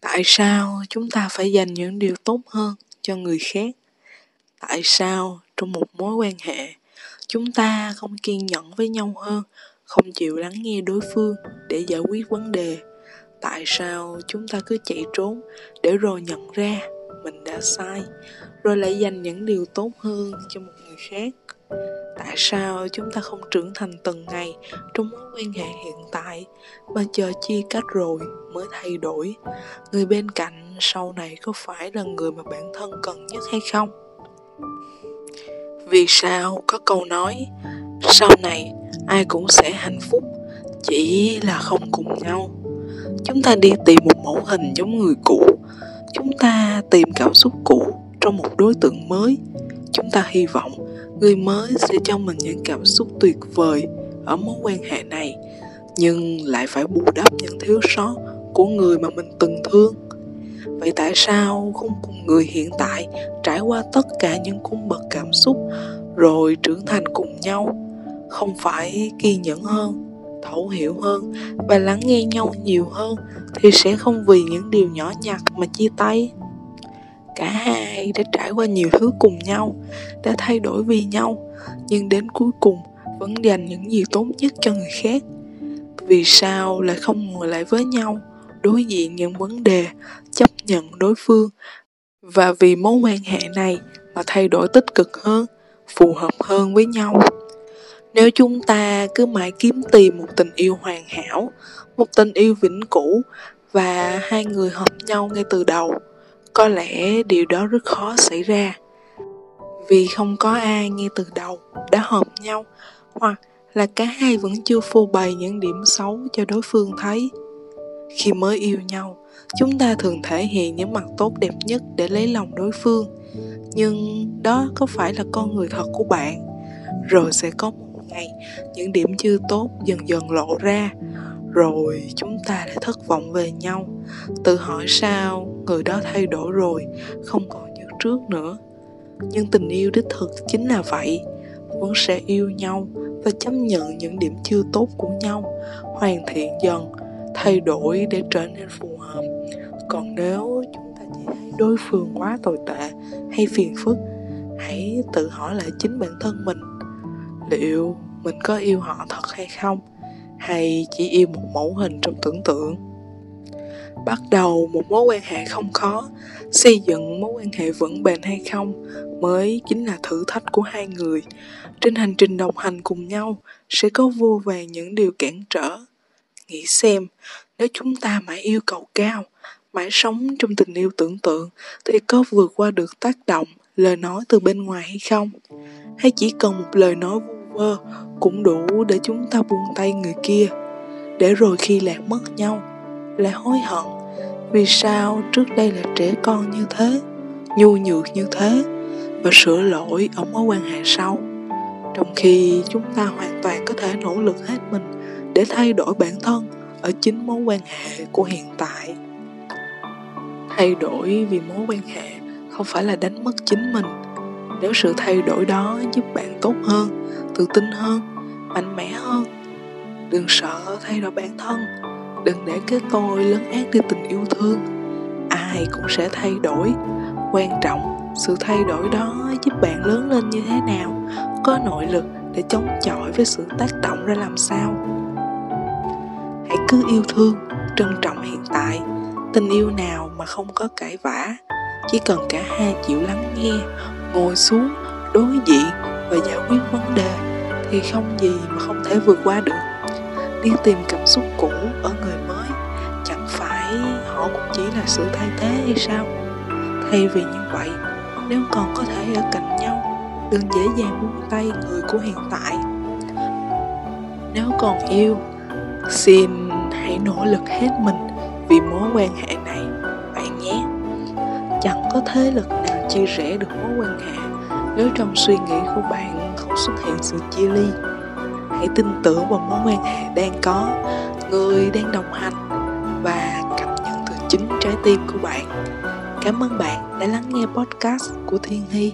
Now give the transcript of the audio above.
tại sao chúng ta phải dành những điều tốt hơn cho người khác? Tại sao trong một mối quan hệ, chúng ta không kiên nhẫn với nhau hơn, không chịu lắng nghe đối phương để giải quyết vấn đề? Tại sao chúng ta cứ chạy trốn để rồi nhận ra mình đã sai, rồi lại dành những điều tốt hơn cho một người khác? Tại sao chúng ta không trưởng thành từng ngày trong mối quan hệ hiện tại mà chờ chia cách rồi mới thay đổi? Người bên cạnh sau này có phải là người mà bản thân cần nhất hay không? Vì sao? Có câu nói, sau này ai cũng sẽ hạnh phúc, chỉ là không cùng nhau. Chúng ta đi tìm một mẫu hình giống người cũ. Chúng ta tìm cảm xúc cũ trong một đối tượng mới. Chúng ta hy vọng người mới sẽ cho mình những cảm xúc tuyệt vời ở mối quan hệ này, nhưng lại phải bù đắp những thiếu sót của người mà mình từng thương. Vậy tại sao không cùng người hiện tại trải qua tất cả những cung bậc cảm xúc rồi trưởng thành cùng nhau? Không phải kiên nhẫn hơn, thấu hiểu hơn và lắng nghe nhau nhiều hơn thì sẽ không vì những điều nhỏ nhặt mà chia tay cả hai đã trải qua nhiều thứ cùng nhau, đã thay đổi vì nhau, nhưng đến cuối cùng vẫn dành những gì tốt nhất cho người khác. Vì sao lại không ngồi lại với nhau, đối diện những vấn đề, chấp nhận đối phương, và vì mối quan hệ này mà thay đổi tích cực hơn, phù hợp hơn với nhau? Nếu chúng ta cứ mãi kiếm tìm một tình yêu hoàn hảo, một tình yêu vĩnh cửu, và hai người hợp nhau ngay từ đầu có lẽ điều đó rất khó xảy ra. Vì không có ai ngay từ đầu đã hợp nhau, hoặc là cả hai vẫn chưa phô bày những điểm xấu cho đối phương thấy. Khi mới yêu nhau, chúng ta thường thể hiện những mặt tốt đẹp nhất để lấy lòng đối phương. Nhưng đó có phải là con người thật của bạn? Rồi sẽ có một ngày, những điểm chưa tốt dần dần lộ ra. Rồi chúng ta lại thất vọng về nhau. Tự hỏi sao? Người đó thay đổi rồi, không còn như trước nữa. Nhưng tình yêu đích thực chính là vậy. Vẫn sẽ yêu nhau và chấp nhận những điểm chưa tốt của nhau, hoàn thiện dần, thay đổi để trở nên phù hợp. Còn nếu chúng ta chỉ thấy đối phương quá tồi tệ hay phiền phức, hãy tự hỏi lại chính bản thân mình. Liệu mình có yêu họ thật hay không? Hay chỉ yêu một mẫu hình trong tưởng tượng? Bắt đầu một mối quan hệ không khó xây dựng mối quan hệ vững bền hay không mới chính là thử thách của hai người. Trên hành trình đồng hành cùng nhau sẽ có vô vàn những điều cản trở. Nghĩ xem, nếu chúng ta mãi yêu cầu cao, mãi sống trong tình yêu tưởng tượng thì có vượt qua được tác động, lời nói từ bên ngoài hay không? Hay chỉ cần một lời nói vu vơ cũng đủ để chúng ta buông tay người kia? Để rồi khi lạc mất nhau lại hối hận. Vì sao trước đây là trẻ con như thế, nhu nhược như thế và sửa lỗi ở mối quan hệ sau? Trong khi chúng ta hoàn toàn có thể nỗ lực hết mình để thay đổi bản thân ở chính mối quan hệ của hiện tại. Thay đổi vì mối quan hệ không phải là đánh mất chính mình. Nếu sự thay đổi đó giúp bạn tốt hơn, tự tin hơn, mạnh mẽ hơn, đừng sợ thay đổi bản thân đừng để cái tôi lấn át đi tình yêu thương. Ai cũng sẽ thay đổi. Quan trọng, sự thay đổi đó giúp bạn lớn lên như thế nào, có nội lực để chống chọi với sự tác động ra làm sao. Hãy cứ yêu thương, trân trọng hiện tại. Tình yêu nào mà không có cãi vã, chỉ cần cả hai chịu lắng nghe, ngồi xuống, đối diện và giải quyết vấn đề thì không gì mà không thể vượt qua được. Đi tìm cảm xúc cũ ở họ cũng chỉ là sự thay thế hay sao? Thay vì như vậy, nếu còn có thể ở cạnh nhau, đừng dễ dàng buông tay người của hiện tại. Nếu còn yêu, xin hãy nỗ lực hết mình vì mối quan hệ này, bạn nhé. Chẳng có thế lực nào chia rẽ được mối quan hệ nếu trong suy nghĩ của bạn không xuất hiện sự chia ly. Hãy tin tưởng vào mối quan hệ đang có, người đang đồng hành và chính trái tim của bạn. Cảm ơn bạn đã lắng nghe podcast của thiên hy.